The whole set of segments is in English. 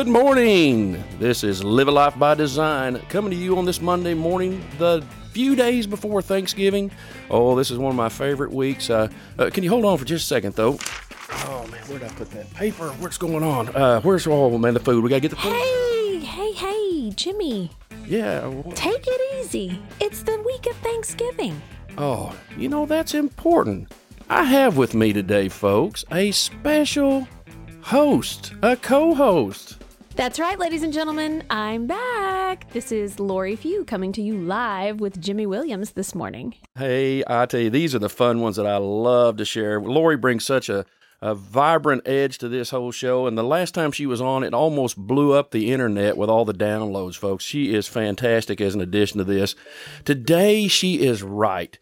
Good morning. This is Live a Life by Design coming to you on this Monday morning, the few days before Thanksgiving. Oh, this is one of my favorite weeks. Uh, uh, can you hold on for just a second, though? Oh man, where'd I put that paper? What's going on? Uh, where's oh man the food? We gotta get the food. Hey, hey, hey, Jimmy. Yeah. well, Take it easy. It's the week of Thanksgiving. Oh, you know that's important. I have with me today, folks, a special host, a co-host. That's right, ladies and gentlemen. I'm back. This is Lori Few coming to you live with Jimmy Williams this morning. Hey, I tell you, these are the fun ones that I love to share. Lori brings such a, a vibrant edge to this whole show, and the last time she was on, it almost blew up the internet with all the downloads, folks. She is fantastic as an addition to this. Today, she is right.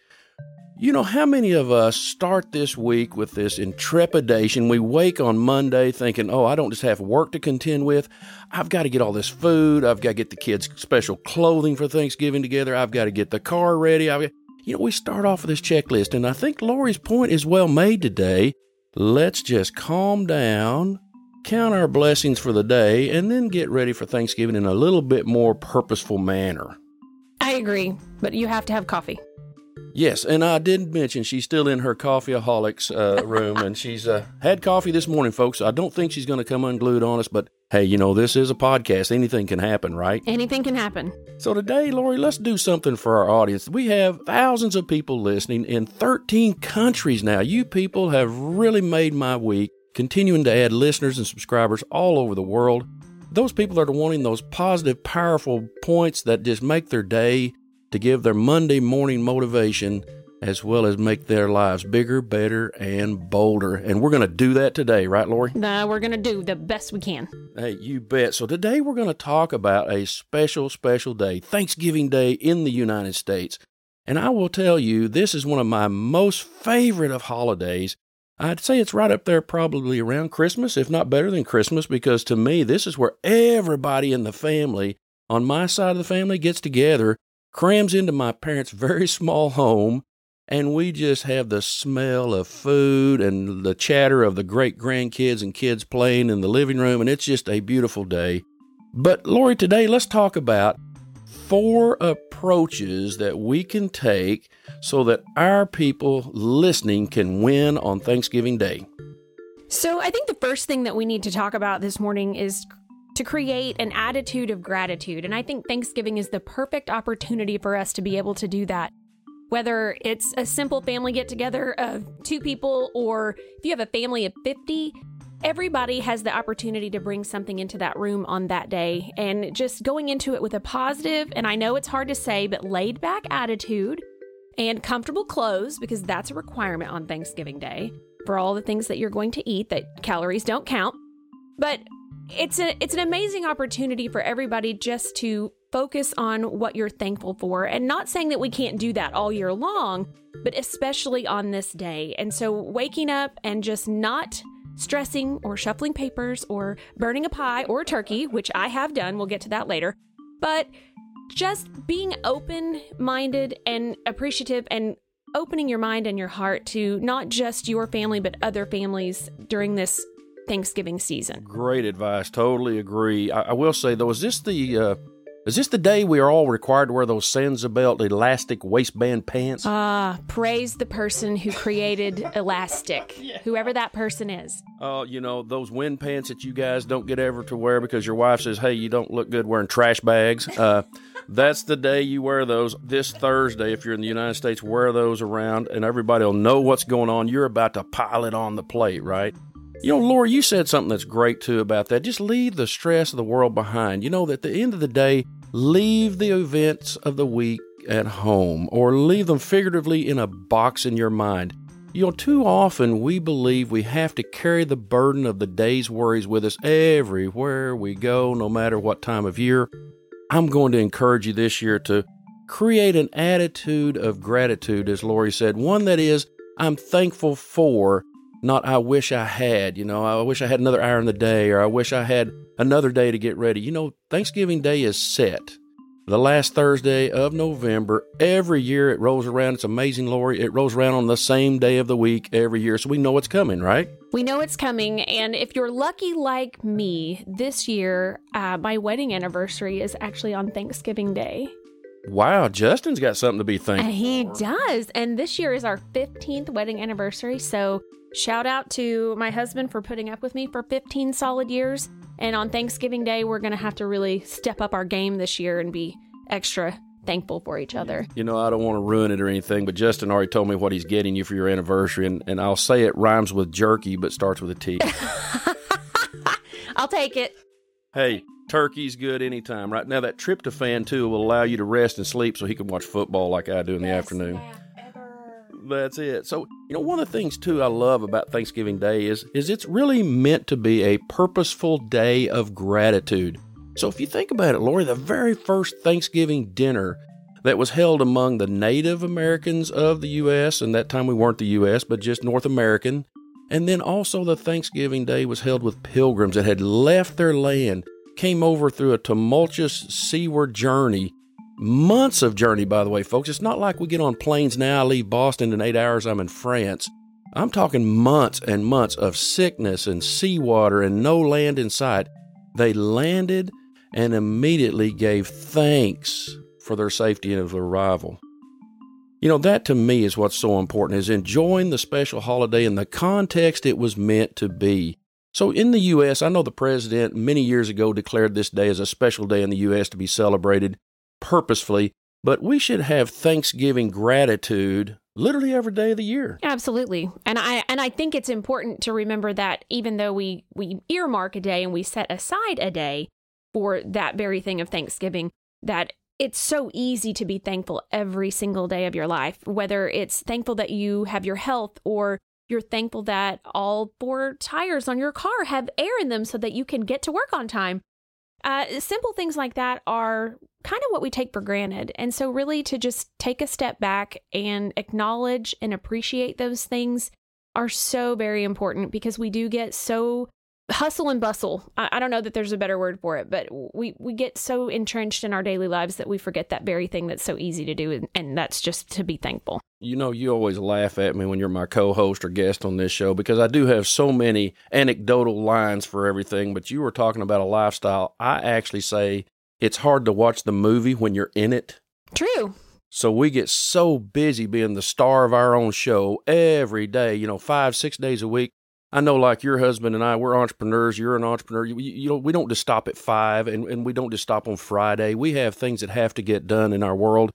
You know, how many of us start this week with this intrepidation? We wake on Monday thinking, oh, I don't just have work to contend with. I've got to get all this food. I've got to get the kids special clothing for Thanksgiving together. I've got to get the car ready. I've got, you know, we start off with this checklist, and I think Lori's point is well made today. Let's just calm down, count our blessings for the day, and then get ready for Thanksgiving in a little bit more purposeful manner. I agree, but you have to have coffee. Yes, and I did mention she's still in her coffeeaholics uh, room, and she's uh, had coffee this morning, folks. I don't think she's going to come unglued on us, but hey, you know this is a podcast; anything can happen, right? Anything can happen. So today, Lori, let's do something for our audience. We have thousands of people listening in 13 countries now. You people have really made my week, continuing to add listeners and subscribers all over the world. Those people that are wanting those positive, powerful points that just make their day to give their Monday morning motivation as well as make their lives bigger, better, and bolder. And we're going to do that today, right, Lori? Uh, we're going to do the best we can. Hey, you bet. So today we're going to talk about a special, special day, Thanksgiving Day in the United States. And I will tell you, this is one of my most favorite of holidays. I'd say it's right up there, probably around Christmas, if not better than Christmas, because to me, this is where everybody in the family, on my side of the family, gets together crams into my parents' very small home, and we just have the smell of food and the chatter of the great grandkids and kids playing in the living room, and it's just a beautiful day. But, Lori, today let's talk about four approaches that we can take so that our people listening can win on Thanksgiving Day. So, I think the first thing that we need to talk about this morning is to create an attitude of gratitude. And I think Thanksgiving is the perfect opportunity for us to be able to do that. Whether it's a simple family get together of two people, or if you have a family of 50, everybody has the opportunity to bring something into that room on that day. And just going into it with a positive, and I know it's hard to say, but laid back attitude and comfortable clothes, because that's a requirement on Thanksgiving Day for all the things that you're going to eat that calories don't count. But it's a it's an amazing opportunity for everybody just to focus on what you're thankful for. And not saying that we can't do that all year long but especially on this day. And so waking up and just not stressing or shuffling papers or burning a pie or a turkey which i have done we'll get to that later but just being open minded and appreciative and opening your mind and your heart to not just your family but other families during this Thanksgiving season. Great advice. Totally agree. I, I will say though, is this the uh, is this the day we are all required to wear those Sansabelt elastic waistband pants? Ah, praise the person who created elastic, whoever that person is. Oh, you know those wind pants that you guys don't get ever to wear because your wife says, "Hey, you don't look good wearing trash bags." Uh, that's the day you wear those. This Thursday, if you're in the United States, wear those around, and everybody will know what's going on. You're about to pile it on the plate, right? You know, Lori, you said something that's great too about that. Just leave the stress of the world behind. You know, that at the end of the day, leave the events of the week at home or leave them figuratively in a box in your mind. You know, too often we believe we have to carry the burden of the day's worries with us everywhere we go, no matter what time of year. I'm going to encourage you this year to create an attitude of gratitude, as Lori said, one that is, I'm thankful for not I wish I had, you know, I wish I had another hour in the day or I wish I had another day to get ready. You know, Thanksgiving Day is set. the last Thursday of November. Every year it rolls around. It's amazing, Lori. It rolls around on the same day of the week every year, so we know it's coming, right? We know it's coming, and if you're lucky like me, this year uh, my wedding anniversary is actually on Thanksgiving Day. Wow, Justin's got something to be thankful. He does, and this year is our 15th wedding anniversary. So shout out to my husband for putting up with me for 15 solid years. And on Thanksgiving Day, we're going to have to really step up our game this year and be extra thankful for each other. You know, I don't want to ruin it or anything, but Justin already told me what he's getting you for your anniversary, and, and I'll say it rhymes with jerky, but starts with a T. I'll take it. hey, turkey's good anytime. Right now, that tryptophan, too, will allow you to rest and sleep so he can watch football like I do in the afternoon. That's it. So, you know, one of the things too I love about Thanksgiving Day is is it's really meant to be a purposeful day of gratitude. So if you think about it, Lori, the very first Thanksgiving dinner that was held among the Native Americans of the US, and that time we weren't the US, but just North American, and then also the Thanksgiving Day was held with pilgrims that had left their land, came over through a tumultuous seaward journey months of journey, by the way, folks. It's not like we get on planes now. I leave Boston in eight hours, I'm in France. I'm talking months and months of sickness and seawater and no land in sight. They landed and immediately gave thanks for their safety of arrival. You know, that to me is what's so important is enjoying the special holiday in the context it was meant to be. So in the U.S., I know the president many years ago declared this day as a special day in the U.S. to be celebrated purposefully, but we should have Thanksgiving gratitude literally every day of the year. Absolutely. And I and I think it's important to remember that even though we we earmark a day and we set aside a day for that very thing of Thanksgiving, that it's so easy to be thankful every single day of your life, whether it's thankful that you have your health or you're thankful that all four tires on your car have air in them so that you can get to work on time. Uh, simple things like that are kind of what we take for granted. And so, really, to just take a step back and acknowledge and appreciate those things are so very important because we do get so hustle and bustle. I, I, don't know that there's a better word for it, but we, we get so entrenched in our daily lives that we forget that very thing that's so easy to do, and, and that's just to be thankful. You know, you always laugh at me when you're my co host or guest on this show because I do have so many anecdotal lines for everything, but you were talking about a lifestyle. I actually say it's hard to watch the movie when you're in it. True. So we get so busy being the star of our own show every day, you know, five, six days a week. I know, like your husband and I, we're entrepreneurs. You're an entrepreneur. You, you know, we don't just stop at five, and, and we don't just stop on Friday. We have things that have to get done in our world.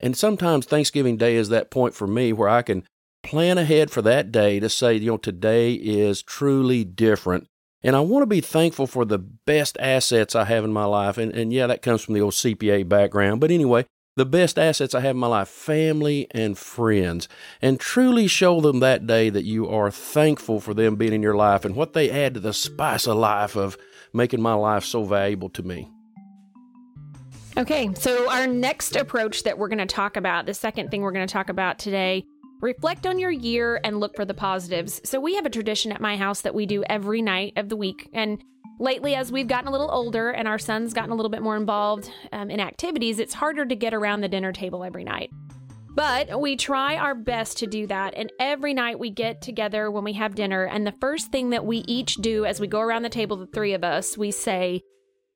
And sometimes Thanksgiving Day is that point for me where I can plan ahead for that day to say, you know, today is truly different. And I want to be thankful for the best assets I have in my life. And, and yeah, that comes from the old CPA background. But anyway, the best assets I have in my life family and friends. And truly show them that day that you are thankful for them being in your life and what they add to the spice of life of making my life so valuable to me. Okay, so our next approach that we're going to talk about, the second thing we're going to talk about today, reflect on your year and look for the positives. So, we have a tradition at my house that we do every night of the week. And lately, as we've gotten a little older and our son's gotten a little bit more involved um, in activities, it's harder to get around the dinner table every night. But we try our best to do that. And every night we get together when we have dinner. And the first thing that we each do as we go around the table, the three of us, we say,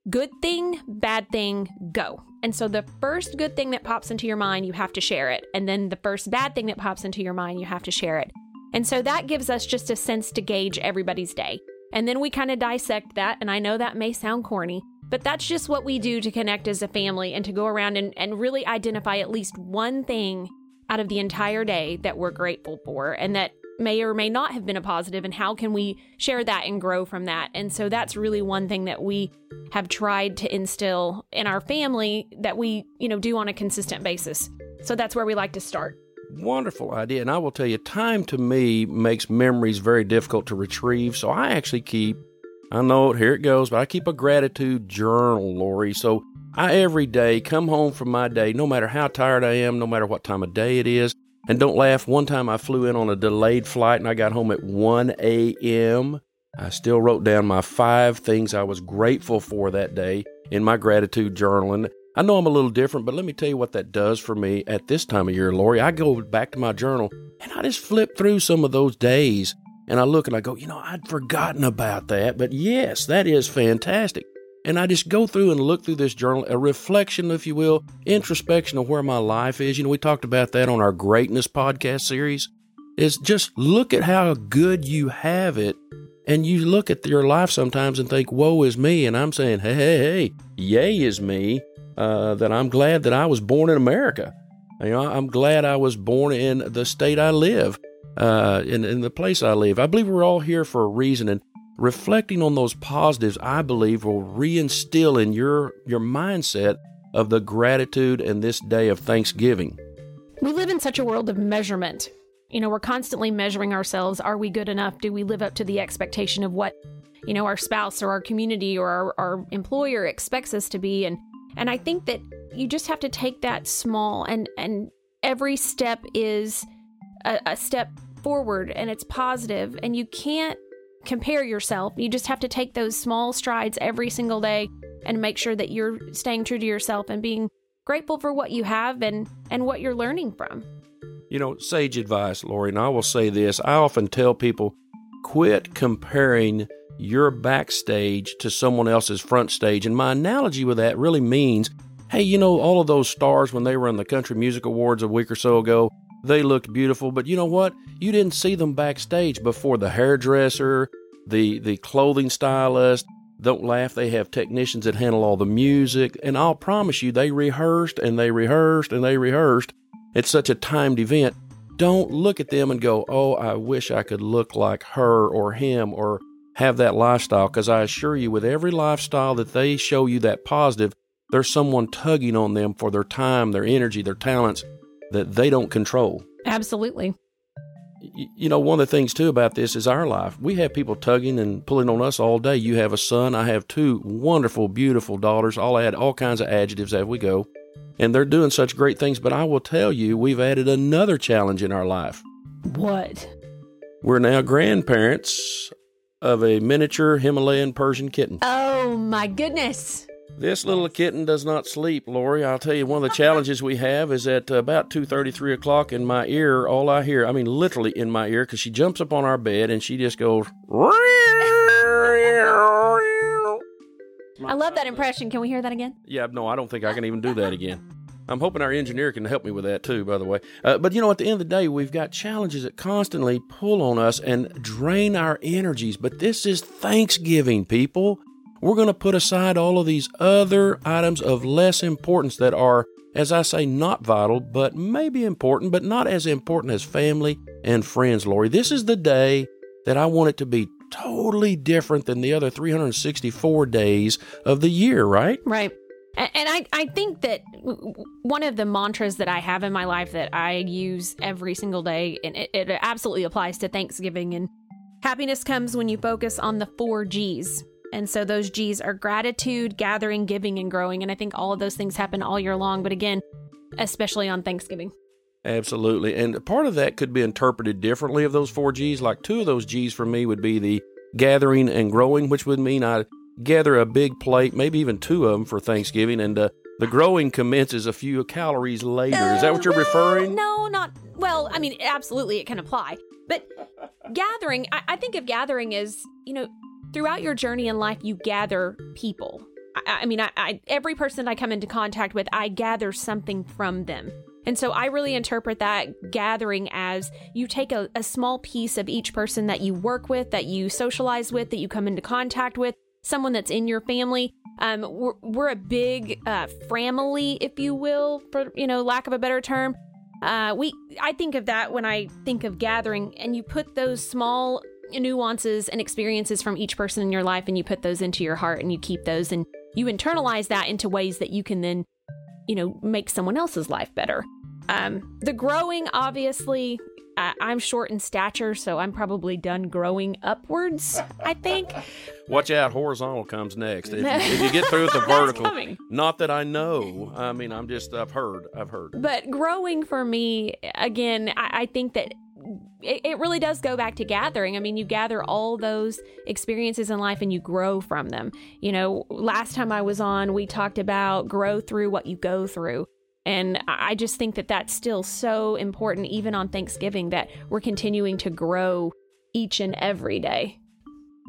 Good thing, bad thing, go. And so the first good thing that pops into your mind, you have to share it. And then the first bad thing that pops into your mind, you have to share it. And so that gives us just a sense to gauge everybody's day. And then we kind of dissect that. And I know that may sound corny, but that's just what we do to connect as a family and to go around and, and really identify at least one thing out of the entire day that we're grateful for and that may or may not have been a positive and how can we share that and grow from that and so that's really one thing that we have tried to instill in our family that we you know do on a consistent basis so that's where we like to start wonderful idea and i will tell you time to me makes memories very difficult to retrieve so i actually keep i know it here it goes but i keep a gratitude journal lori so i every day come home from my day no matter how tired i am no matter what time of day it is and don't laugh, one time I flew in on a delayed flight and I got home at 1 a.m. I still wrote down my five things I was grateful for that day in my gratitude journal. And I know I'm a little different, but let me tell you what that does for me at this time of year, Lori. I go back to my journal and I just flip through some of those days and I look and I go, you know, I'd forgotten about that, but yes, that is fantastic. And I just go through and look through this journal, a reflection, if you will, introspection of where my life is. You know, we talked about that on our greatness podcast series. Is just look at how good you have it. And you look at your life sometimes and think, woe is me. And I'm saying, hey, hey, hey, yay is me. Uh, that I'm glad that I was born in America. You know, I'm glad I was born in the state I live, uh, in, in the place I live. I believe we're all here for a reason. And reflecting on those positives, I believe, will reinstill in your your mindset of the gratitude and this day of Thanksgiving. We live in such a world of measurement. You know, we're constantly measuring ourselves. Are we good enough? Do we live up to the expectation of what, you know, our spouse or our community or our, our employer expects us to be? And and I think that you just have to take that small and and every step is a, a step forward and it's positive and you can't compare yourself. You just have to take those small strides every single day and make sure that you're staying true to yourself and being grateful for what you have and and what you're learning from. You know, sage advice, Lori, and I will say this. I often tell people quit comparing your backstage to someone else's front stage. And my analogy with that really means hey, you know, all of those stars when they were in the Country Music Awards a week or so ago, they looked beautiful, but you know what? You didn't see them backstage before the hairdresser, the the clothing stylist. Don't laugh, they have technicians that handle all the music, and I'll promise you they rehearsed and they rehearsed and they rehearsed. It's such a timed event. Don't look at them and go, "Oh, I wish I could look like her or him or have that lifestyle because I assure you, with every lifestyle that they show you that positive, there's someone tugging on them for their time, their energy, their talents that they don't control. Absolutely. You know, one of the things too about this is our life. We have people tugging and pulling on us all day. You have a son. I have two wonderful, beautiful daughters. I'll add all kinds of adjectives as we go. And they're doing such great things. But I will tell you, we've added another challenge in our life. What? We're now grandparents of a miniature Himalayan Persian kitten. Oh, my goodness. This little kitten does not sleep, Lori. I'll tell you, one of the challenges we have is at about two thirty, three o'clock in my ear, all I hear, I mean literally in my ear, because she jumps up on our bed and she just goes... I love that impression. Can we hear that again? Yeah, no, I don't think I can even do that again. I'm hoping our engineer can help me with that too, by the way. Uh, but you know, at the end of the day, we've got challenges that constantly pull on us and drain our energies. But this is Thanksgiving, people. We're going to put aside all of these other items of less importance that are, as I say, not vital, but maybe important, but not as important as family and friends, Lori. This is the day that I want it to be totally different than the other 364 days of the year, right? Right. And I, I think that one of the mantras that I have in my life that I use every single day, and it, it absolutely applies to Thanksgiving, and happiness comes when you focus on the four G's and so those G's are gratitude, gathering, giving, and growing. And I think all of those things happen all year long, but again, especially on Thanksgiving. Absolutely. And part of that could be interpreted differently of those four G's. Like two of those G's for me would be the gathering and growing, which would mean I gather a big plate, maybe even two of them for Thanksgiving, and uh, the growing commences a few calories later. Uh, Is that what you're well, referring? No, not well. I mean, absolutely, it can apply. But gathering, I, I think of gathering as you know, throughout your journey in life, you gather people. I, I mean, I, I, every person that I come into contact with, I gather something from them. And so I really interpret that gathering as you take a, a small piece of each person that you work with, that you socialize with, that you come into contact with, someone that's in your family. Um, we're, we're a big uh, family, if you will, for you know, lack of a better term. Uh, we, I think of that when I think of gathering, and you put those small nuances and experiences from each person in your life and you put those into your heart and you keep those and you internalize that into ways that you can then, you know, make someone else's life better. Um, the growing, obviously, I, I'm short in stature, so I'm probably done growing upwards, I think. Watch out, horizontal comes next. If you, if you get through with the vertical, not that I know. I mean, I'm just, I've heard, I've heard. But growing for me, again, I, I think that it, it really does go back to gathering. I mean, you gather all those experiences in life and you grow from them. You know, last time I was on, we talked about grow through what you go through. And I just think that that's still so important, even on Thanksgiving, that we're continuing to grow each and every day.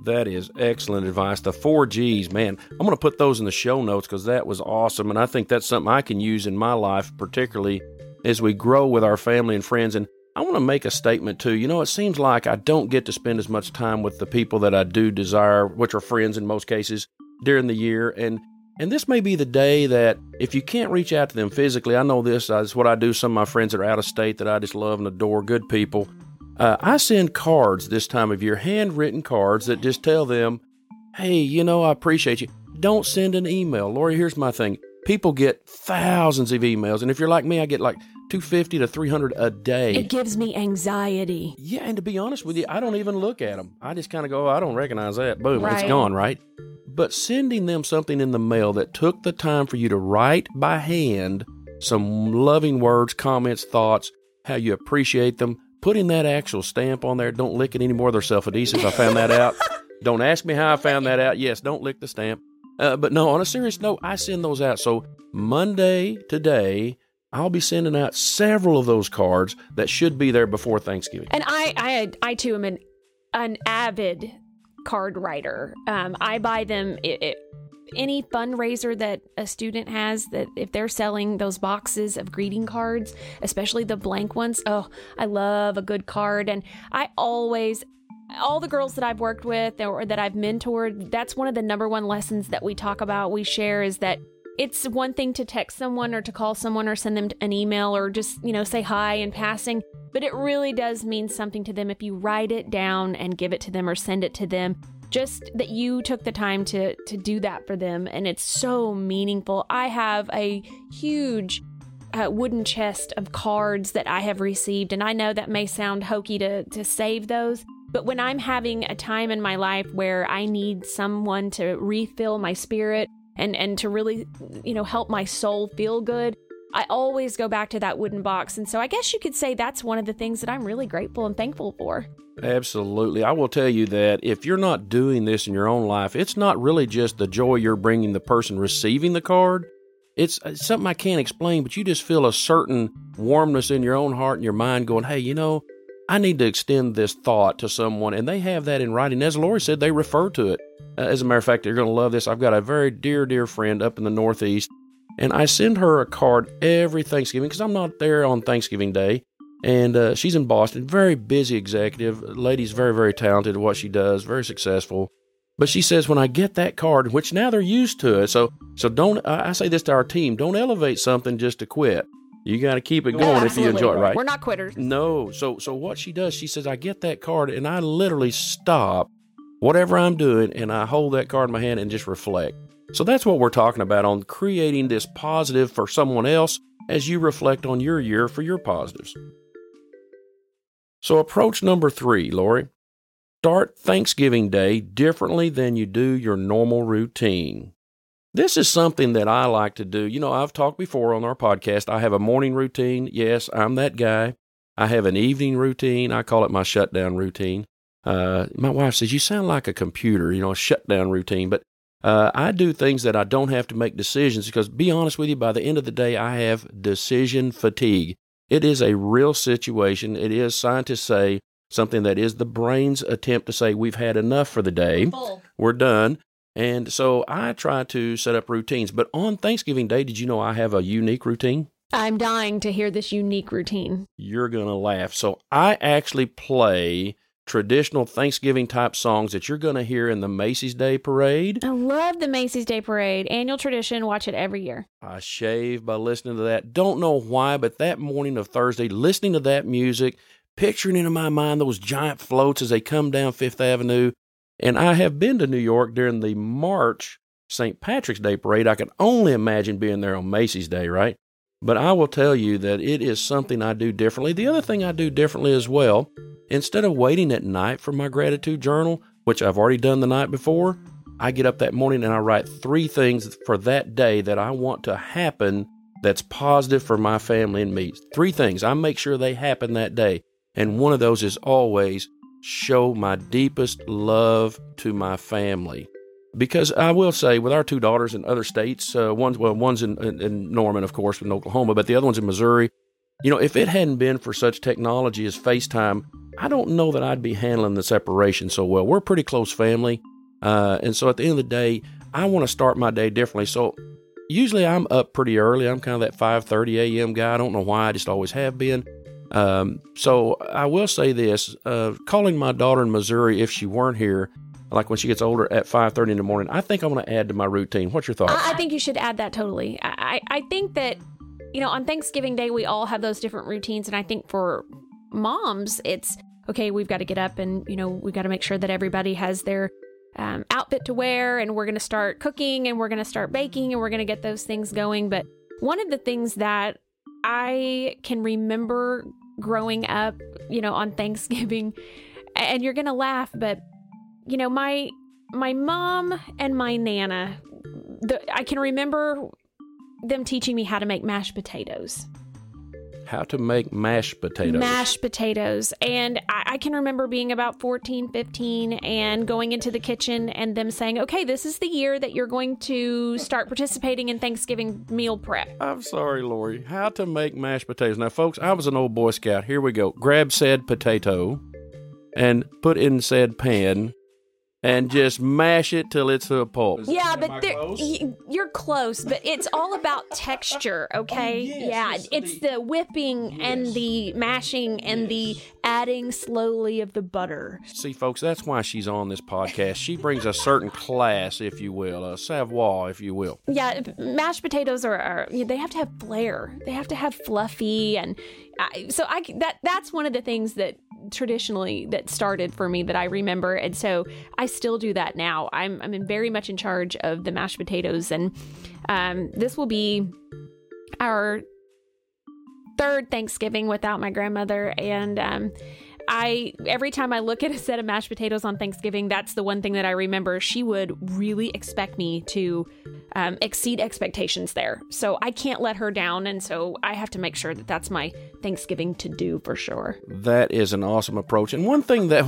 That is excellent advice. The four G's, man, I'm going to put those in the show notes because that was awesome. And I think that's something I can use in my life, particularly as we grow with our family and friends. And I want to make a statement too. You know, it seems like I don't get to spend as much time with the people that I do desire, which are friends in most cases, during the year. And and this may be the day that if you can't reach out to them physically, I know this is what I do. Some of my friends that are out of state that I just love and adore, good people. Uh, I send cards this time of year, handwritten cards that just tell them, hey, you know, I appreciate you. Don't send an email. Lori, here's my thing. People get thousands of emails. And if you're like me, I get like 250 to 300 a day. It gives me anxiety. Yeah, and to be honest with you, I don't even look at them. I just kind of go, oh, I don't recognize that. Boom, Right. it's gone, right? But sending them something in the mail that took the time for you to write by hand some loving words, comments, thoughts, how you appreciate them, putting that actual stamp on there. Don't lick it anymore. They're self adhesive. I found that out. Don't ask me how I found that out. Yes, don't lick the stamp. Uh, but no, on a serious note, I send those out. So Monday, today, I'll be sending out several of those cards that should be there before Thanksgiving. And I, I, I too am an an avid card writer. Um, I buy them. It, it, any fundraiser that a student has that if they're selling those boxes of greeting cards especially the blank ones oh i love a good card and i always all the girls that I've worked with or that I've mentored, that's one of the number one lessons that we talk about, we share is that it's one thing to text someone or to call someone or send them an email or just, you know, say hi in passing, but it really does mean something to them if you write it down and give it to them or send it to them. Just that you took the time to to do that for them and it's so meaningful. I have a huge uh, wooden chest of cards that I have received, and I know that may sound hokey to to save those, but when I'm having a time in my life where I need someone to refill my spirit and and to really, you know, help my soul feel good, I always go back to that wooden box. And so I guess you could say that's one of the things that I'm really grateful and thankful for. Absolutely. I will tell you that if you're not doing this in your own life, it's not really just the joy you're bringing the person receiving the card. It's it's something I can't explain, but you just feel a certain warmness in your own heart and your mind going, hey, you know, I need to extend this thought to someone. And they have that in writing. As Lori said, they refer to it. Uh, as a matter of fact, you're going to love this. I've got a very dear, dear friend up in the Northeast, and I send her a card every Thanksgiving because I'm not there on Thanksgiving Day. And uh, she's in Boston, very busy executive. Lady's very, very talented at what she does, very successful. But she says, when I get that card, which now they're used to it, so so don't. I I say this to our team: don't elevate something just to quit. You got to keep it going if you enjoy it, right? We're not quitters. No. So so what she does, she says, I get that card and I literally stop whatever I'm doing and I hold that card in my hand and just reflect. So that's what we're talking about on creating this positive for someone else as you reflect on your year for your positives. So approach number three, Lori. Start Thanksgiving Day differently than you do your normal routine. This is something that I like to do. You know, I've talked before on our podcast. I have a morning routine. Yes, I'm that guy. I have an evening routine. I call it my shutdown routine. Uh, my wife says, You sound like a computer, you know, a shutdown routine. But uh, I do things that I don't have to make decisions because, be honest with you, by the end of the day, I have decision fatigue. It is a real situation. It is, scientists say, something that is the brain's attempt to say, We've had enough for the day. We're done. And so I try to set up routines. But on Thanksgiving Day, did you know I have a unique routine? I'm dying to hear this unique routine. You're going to laugh. So I actually play traditional Thanksgiving type songs that you're going to hear in the Macy's Day Parade. I love the Macy's Day Parade, annual tradition. Watch it every year. I shave by listening to that. Don't know why, but that morning of Thursday, listening to that music, picturing in my mind those giant floats as they come down Fifth Avenue. And I have been to New York during the March St. Patrick's Day Parade. I can only imagine being there on Macy's Day, right? But I will tell you that it is something I do differently. The other thing I do differently as well, instead of waiting at night for my gratitude journal, which I've already done the night before, I get up that morning and I write three things for that day that I want to happen that's positive for my family and me. Three things. I make sure they happen that day. And one of those is always show my deepest love to my family. Because I will say, with our two daughters in other states, uh, one's well, one's in, in, in Norman, of course, in Oklahoma, but the other one's in Missouri. You know, if it hadn't been for such technology as FaceTime, I don't know that I'd be handling the separation so well. We're a pretty close family, uh, and so at the end of the day, I want to start my day differently. So usually I'm up pretty early. I'm kind of that 5:30 a.m. guy. I don't know why. I just always have been. Um, so I will say this: uh, calling my daughter in Missouri if she weren't here, like when she gets older at 5:30 in the morning, I think I'm going to add to my routine. What's your thoughts? I, I think you should add that totally. I, I think that you know on Thanksgiving Day we all have those different routines, and I think for moms it's okay. We've got to get up and you know we've got to make sure that everybody has their um, outfit to wear, and we're going to start cooking, and we're going to start baking, and we're going to get those things going. But one of the things that I can remember growing up, you know, on Thanksgiving, and you're going to laugh, but you know, my my mom and my nana, the, I can remember them teaching me how to make mashed potatoes how to make mashed potatoes. Mashed potatoes. And I, I, can remember being about 14, 15 and going into the kitchen and them saying, okay, this is the year that you're going to start participating in Thanksgiving meal prep. I'm sorry, Lori. How to make mashed potatoes. Now, folks, I was an old Boy Scout. Here we go. Grab said potato and put in said pan and just mash it till it's a pulp. Yeah, but there, you're close, but it's all about texture, okay? Oh, yes, yeah, yes, it's the, the whipping yes. and the mashing and the adding slowly of the butter. See, folks, that's why she's on this podcast. She brings a certain class, if you will, a savoir, if you will. Yeah, mashed potatoes are, are they have to have flair. They have to have fluffy and I, so I that that's one of the things that traditionally that started for me that I remember. And so I still do that now. I'm, I'm very much in charge of the mashed potatoes. And um, this will be our third Thanksgiving without my grandmother. And um, I every time I look at a set of mashed potatoes on Thanksgiving, that's the one thing that I remember. She would really expect me to um, exceed expectations there, so I can't let her down, and so I have to make sure that that's my Thanksgiving to do for sure. That is an awesome approach, and one thing that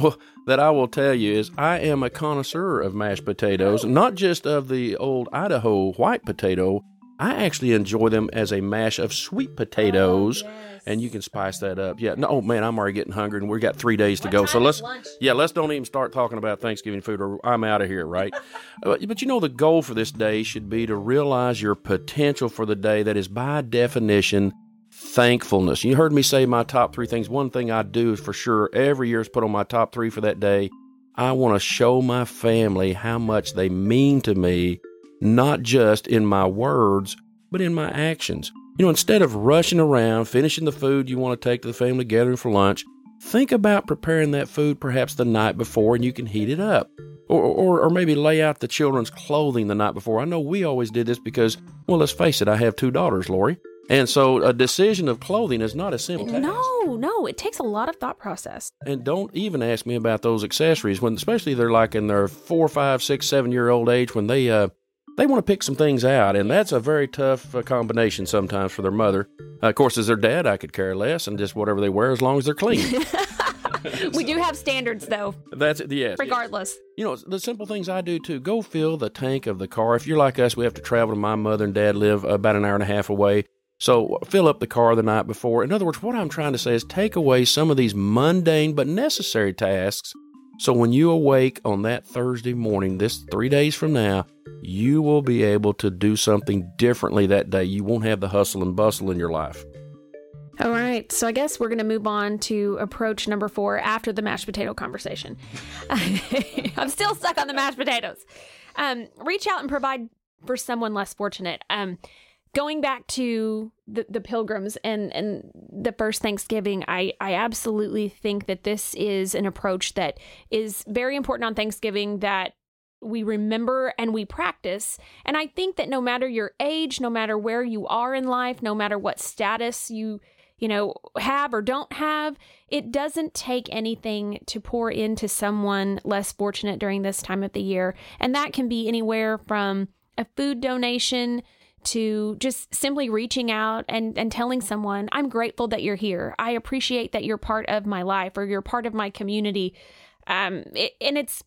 that I will tell you is I am a connoisseur of mashed potatoes, not just of the old Idaho white potato. I actually enjoy them as a mash of sweet potatoes. Oh, yes and you can spice that up. Yeah. No, oh, man, I'm already getting hungry, and we've got three days to what go. So let's yeah, let's don't even start talking about Thanksgiving food, or I'm out of here, right? but, but you know, the goal for this day should be to realize your potential for the day. That is by definition thankfulness. You heard me say my top three things. One thing I do is for sure every year is put on my top three for that day. I want to show my family how much they mean to me, not just in my words, but in my actions. You know, instead of rushing around, finishing the food you want to take to the family gathering for lunch, think about preparing that food perhaps the night before and you can heat it up. Or, or, or maybe lay out the children's clothing the night before. I know we always did this because, well, let's face it, I have two daughters, Lori. And so a decision of clothing is not a simple task. No, no, it takes a lot of thought process. And don't even ask me about those accessories when, especially they're like in their four, five, six, seven year old age when they uh, they want to pick some things out, and that's a very tough uh, combination sometimes for their mother. Uh, of course, as their dad, I could care less, and just whatever they wear as long as they're clean. we do have standards, though. That's yes. Regardless, yes. you know the simple things I do too. Go fill the tank of the car. If you're like us, we have to travel to my mother and dad live about an hour and a half away. So fill up the car the night before. In other words, what I'm trying to say is take away some of these mundane but necessary tasks so when you awake on that Thursday morning, this three days from now, you will be able to do something differently that day. You won't have the hustle and bustle in your life. All right. So I guess we're going to move on to approach number four after the mashed potato conversation. I'm still stuck on the mashed potatoes. Um, reach out and provide for someone less fortunate. Um, going back to the, the pilgrims and, and the first Thanksgiving, I, I absolutely think that this is an approach that is very important on Thanksgiving that we remember and we practice. And I think that no matter your age, no matter where you are in life, no matter what status you you know have or don't have, it doesn't take anything to pour into someone less fortunate during this time of the year. And that can be anywhere from a food donation to just simply reaching out and, and telling someone, I'm grateful that you're here. I appreciate that you're part of my life or you're part of my community. Um, it, and it's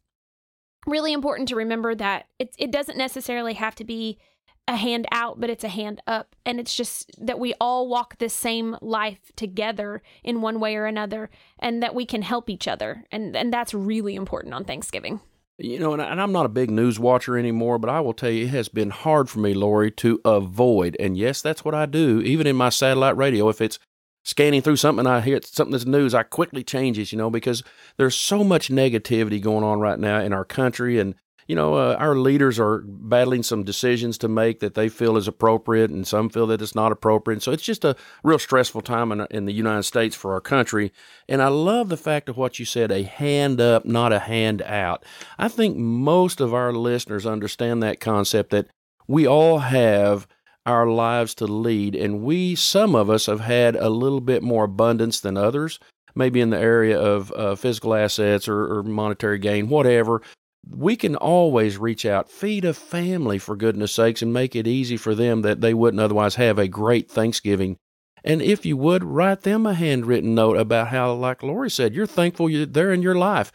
really important to remember that it, it doesn't necessarily have to be a hand out, but it's a hand up. And it's just that we all walk this same life together in one way or another and that we can help each other. And, and that's really important on Thanksgiving. You know, and, I, am not a big news watcher anymore, but I will tell you, it has been hard for me, Lori, to avoid. And yes, that's what I do, even in my satellite radio. If it's scanning through something, I hear something that's news, I quickly change it, you know, because there's so much negativity going on right now in our country. And you know, uh, our leaders are battling some decisions to make that they feel is appropriate, and some feel that it's not appropriate. So it's just a real stressful time in, in the United States for our country. And I love the fact of what you said a hand up, not a hand out. I think most of our listeners understand that concept that we all have our lives to lead, and we, some of us, have had a little bit more abundance than others maybe in the area of uh, physical assets or, or, monetary gain, whatever we can always reach out, feed a family for goodness sakes, and make it easy for them that they wouldn't otherwise have a great Thanksgiving. And if you would, write them a handwritten note about how, like Lori said, you're thankful there in your life.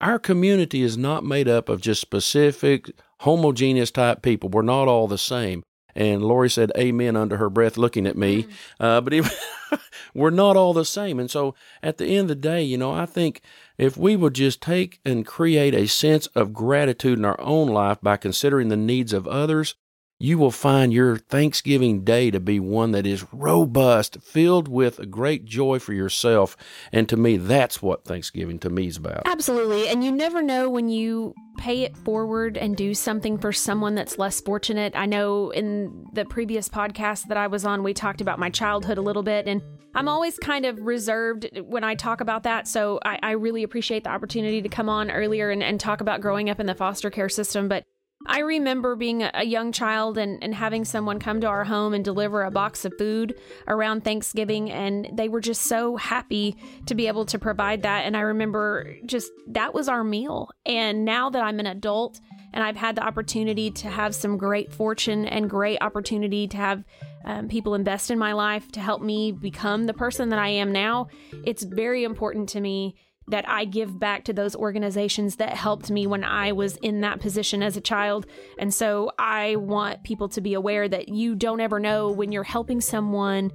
Our community is not made up of just specific, homogeneous type people. We're not all the same. And Lori said amen under her breath, looking at me. Mm-hmm. Uh, but even, we're not all the same. And so at the end of the day, you know, I think if we would just take and create a sense of gratitude in our own life by considering the needs of others, you will find your Thanksgiving day to be one that is robust, filled with a great joy for yourself. And to me, that's what Thanksgiving to me is about. Absolutely. And you never know when you pay it forward and do something for someone that's less fortunate. I know in the previous podcast that I was on, we talked about my childhood a little bit. And I'm always kind of reserved when I talk about that. So I, I really appreciate the opportunity to come on earlier and, and talk about growing up in the foster care system. But I remember being a young child and, and having someone come to our home and deliver a box of food around Thanksgiving, and they were just so happy to be able to provide that. And I remember just that was our meal. And now that I'm an adult and I've had the opportunity to have some great fortune and great opportunity to have um, people invest in my life to help me become the person that I am now, it's very important to me that I give back to those organizations that helped me when I was in that position as a child. And so I want people to be aware that you don't ever know when you're helping someone,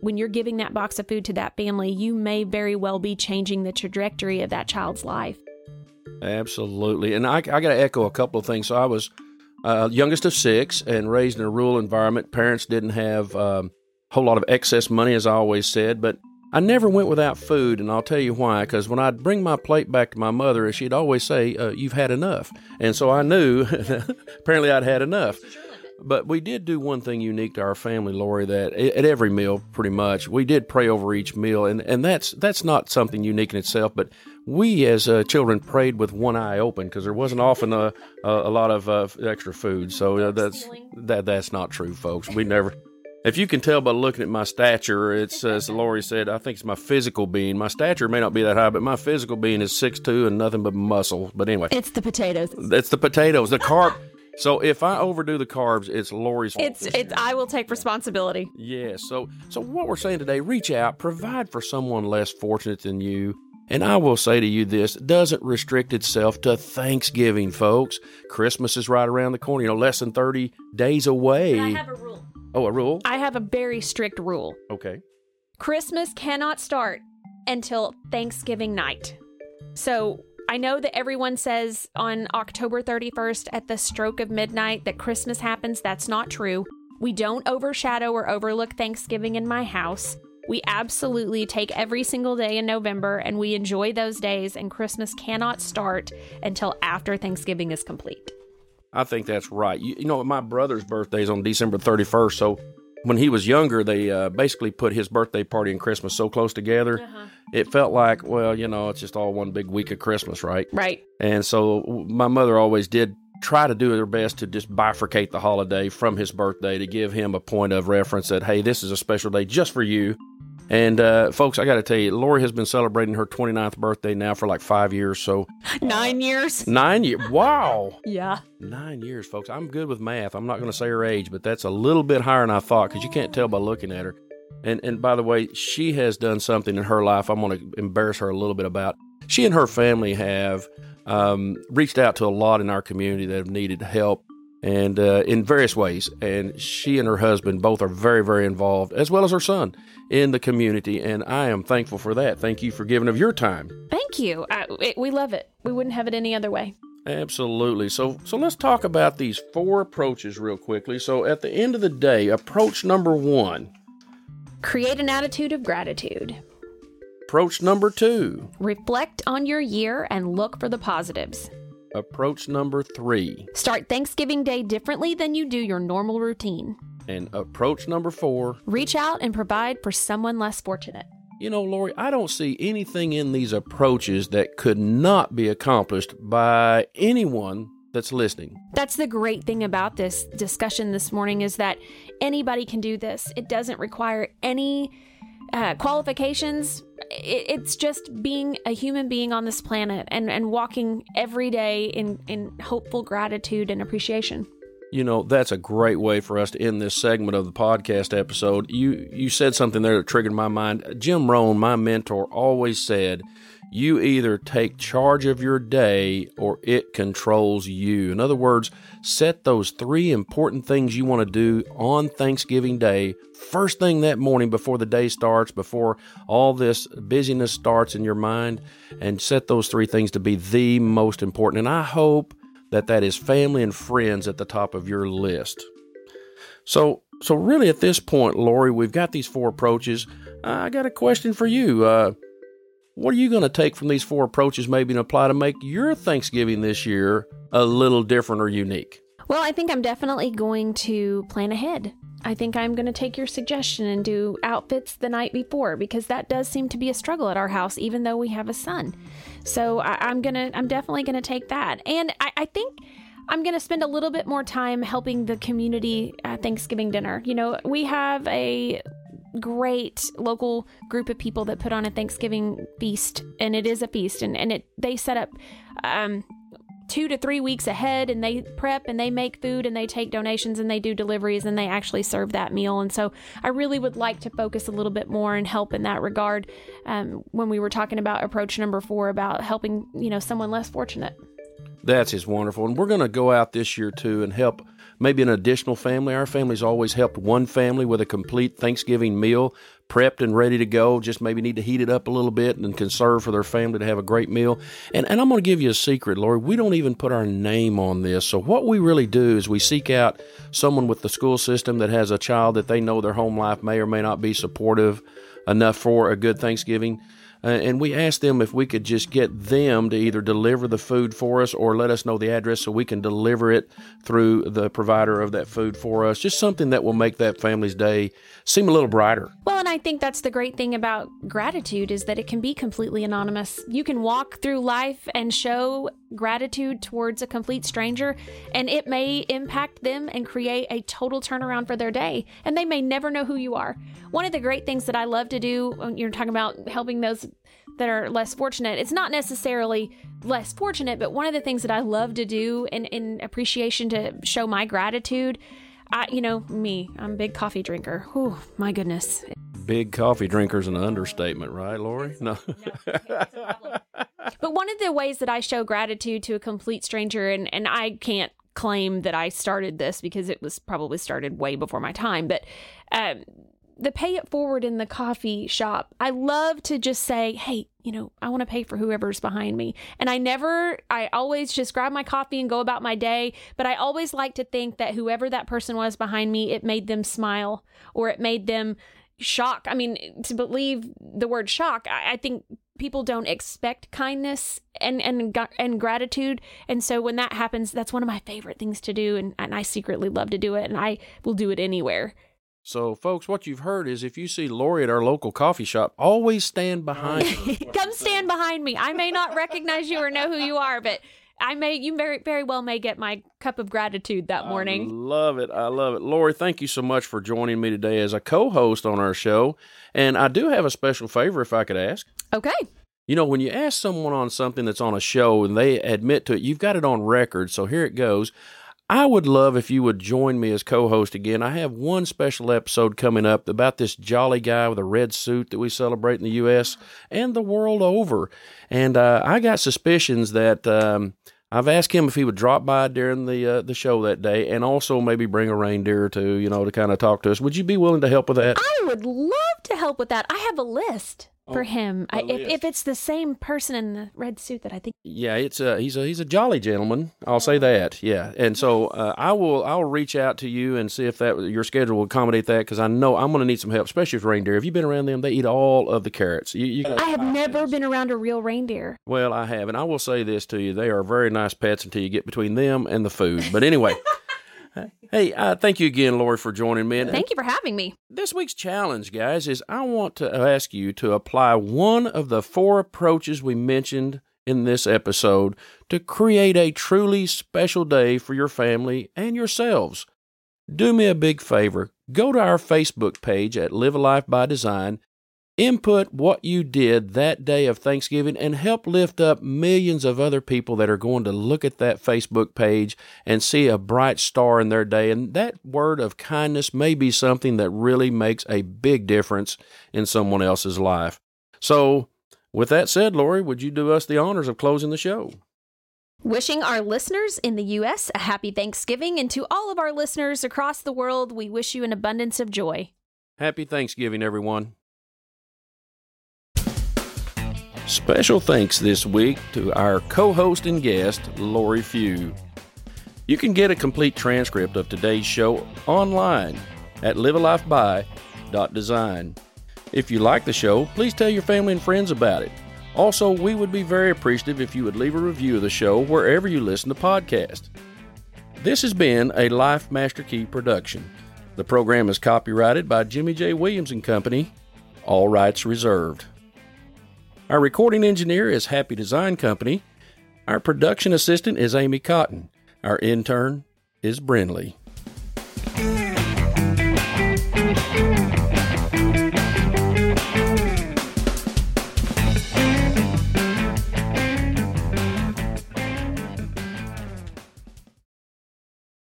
when you're giving that box of food to that family, you may very well be changing the trajectory of that child's life. Absolutely. And I, I got to echo a couple of things. So I was uh, youngest of six and raised in a rural environment. Parents didn't have um, a whole lot of excess money, as I always said, but I never went without food, and I'll tell you why. Because when I'd bring my plate back to my mother, she'd always say, uh, "You've had enough," and so I knew apparently I'd had enough. But we did do one thing unique to our family, Lori. That at every meal, pretty much, we did pray over each meal, and, and that's that's not something unique in itself. But we, as uh, children, prayed with one eye open because there wasn't often a a, a lot of uh, extra food. So uh, that's that that's not true, folks. We never if you can tell by looking at my stature, it's as Lori said, I think it's my physical being. My stature may not be that high, but my physical being is six two and nothing but muscle. But anyway, it's the potatoes. It's the potatoes. The carb. So if I overdo the carbs, it's Lori's fault. It's it's I will take responsibility. Yes. Yeah, so so what we're saying today, reach out, provide for someone less fortunate than you. And I will say to you this doesn't restrict itself to Thanksgiving, folks. Christmas is right around the corner, you know, less than 30 days away. I have a rule. Oh, a rule? I have a very strict rule. Okay. Christmas cannot start until Thanksgiving night. So I know that everyone says on October 31st at the stroke of midnight that Christmas happens. That's not true. We don't overshadow or overlook Thanksgiving in my house. We absolutely take every single day in November and we enjoy those days, and Christmas cannot start until after Thanksgiving is complete. I think that's right. You, you know, my brother's birthday is on December 31st. So when he was younger, they uh, basically put his birthday party and Christmas so close together. Uh-huh. It felt like, well, you know, it's just all one big week of Christmas, right? Right. And so my mother always did try to do her best to just bifurcate the holiday from his birthday to give him a point of reference that, hey, this is a special day just for you. And uh, folks, I got to tell you, Lori has been celebrating her 29th birthday now for like five years. So nine years. Nine years. Wow. Yeah. Nine years, folks. I'm good with math. I'm not going to say her age, but that's a little bit higher than I thought because you can't tell by looking at her. And and by the way, she has done something in her life. I'm going to embarrass her a little bit about. She and her family have um, reached out to a lot in our community that have needed help and uh, in various ways. And she and her husband both are very, very involved, as well as her son, in the community. And I am thankful for that. Thank you for giving of your time. Thank you. I, it, we love it. We wouldn't have it any other way. Absolutely. So, so let's talk about these four approaches real quickly. So, at the end of the day, approach number one create an attitude of gratitude. Approach number two reflect on your year and look for the positives. Approach number three start Thanksgiving Day differently than you do your normal routine. And approach number four reach out and provide for someone less fortunate. You know, Lori, I don't see anything in these approaches that could not be accomplished by anyone that's listening. That's the great thing about this discussion this morning is that anybody can do this. It doesn't require any uh, qualifications. It's just being a human being on this planet and, and walking every day in, in hopeful gratitude and appreciation you know that's a great way for us to end this segment of the podcast episode. You you said something there that triggered my mind. Jim rohn my mentor always said you either take charge of your day or it controls you. In other words set those three important things you want to do on thanksgiving day first thing that morning before the day starts before all this busyness starts in your mind and set those three things to be the most important. And i hope that that is family and friends at the top of your list. So, so really at this point, Lori, we've got these four approaches. I got a question for you. Uh, what are you going to take from these four approaches, maybe, and apply to make your Thanksgiving this year a little different or unique? Well, I think I'm definitely going to plan ahead. I think I'm going to take your suggestion and do outfits the night before because that does seem to be a struggle at our house, even though we have a son. So I, am gonna, I'm definitely gonna take that, and I, I think. I'm going to spend a little bit more time helping the community Thanksgiving dinner. You know, we have a great local group of people that put on a Thanksgiving feast, and it is a feast, and, and it they set up um, two to three weeks ahead and they prep and they make food and they take donations and they do deliveries and they actually serve that meal. And so I really would like to focus a little bit more and help in that regard um, when we were talking about approach number four about helping, you know, someone less fortunate. That's just wonderful. And we're going to go out this year too and help maybe an additional family. Our family's always helped one family with a complete Thanksgiving meal prepped and ready to go. Just maybe need to heat it up a little bit and conserve for their family to have a great meal. And, and I'm going to give you a secret, Lori. We don't even put our name on this. So what we really do is we seek out someone with the school system that has a child that they know their home life may or may not be supportive enough for a good Thanksgiving. Uh, and we asked them if we could just get them to either deliver the food for us or let us know the address so we can deliver it through the provider of that food for us. Just something that will make that family's day seem a little brighter. Well, and I think that's the great thing about gratitude is that it can be completely anonymous. You can walk through life and show gratitude towards a complete stranger, and it may impact them and create a total turnaround for their day. And they may never know who you are. One of the great things that I love to do when you're talking about helping those that are less fortunate, it's not necessarily less fortunate, but one of the things that I love to do in, in appreciation to show my gratitude. I, you know, me, I'm a big coffee drinker. Oh, my goodness. Big coffee drinker's an understatement, right, Lori? No. but one of the ways that I show gratitude to a complete stranger, and, and I can't claim that I started this because it was probably started way before my time, but um, the pay it forward in the coffee shop, I love to just say, hey, you know, I want to pay for whoever's behind me. And I never, I always just grab my coffee and go about my day. But I always like to think that whoever that person was behind me, it made them smile or it made them shock. I mean, to believe the word shock, I, I think people don't expect kindness and and and gratitude and so when that happens that's one of my favorite things to do and, and i secretly love to do it and i will do it anywhere so, folks, what you've heard is if you see Lori at our local coffee shop, always stand behind. Come stand behind me. I may not recognize you or know who you are, but I may you very very well may get my cup of gratitude that morning. I love it. I love it. Lori, thank you so much for joining me today as a co-host on our show. And I do have a special favor if I could ask. Okay. You know, when you ask someone on something that's on a show and they admit to it, you've got it on record. So here it goes. I would love if you would join me as co host again. I have one special episode coming up about this jolly guy with a red suit that we celebrate in the U.S. and the world over. And uh, I got suspicions that. Um, I've asked him if he would drop by during the uh, the show that day, and also maybe bring a reindeer or two, you know, to kind of talk to us. Would you be willing to help with that? I would love to help with that. I have a list for oh, him. I, if, if it's the same person in the red suit that I think. Yeah, it's a he's a he's a jolly gentleman. I'll say that. Yeah, and so uh, I will I'll reach out to you and see if that your schedule will accommodate that because I know I'm going to need some help, especially with reindeer. Have you been around them? They eat all of the carrots. You, you I have never been around a real reindeer. Well, I have, and I will say this to you: they are very nice pets until you get between them and the food. But anyway. Hey, uh, thank you again, Lori, for joining me. Thank you for having me. This week's challenge, guys, is I want to ask you to apply one of the four approaches we mentioned in this episode to create a truly special day for your family and yourselves. Do me a big favor. Go to our Facebook page at Live a Life by Design Input what you did that day of Thanksgiving and help lift up millions of other people that are going to look at that Facebook page and see a bright star in their day. And that word of kindness may be something that really makes a big difference in someone else's life. So, with that said, Lori, would you do us the honors of closing the show? Wishing our listeners in the U.S. a happy Thanksgiving, and to all of our listeners across the world, we wish you an abundance of joy. Happy Thanksgiving, everyone. Special thanks this week to our co host and guest, Lori Few. You can get a complete transcript of today's show online at livealifeby.design. If you like the show, please tell your family and friends about it. Also, we would be very appreciative if you would leave a review of the show wherever you listen to podcasts. This has been a Life Master Key production. The program is copyrighted by Jimmy J. Williams and Company, all rights reserved. Our recording engineer is Happy Design Company. Our production assistant is Amy Cotton. Our intern is Brindley.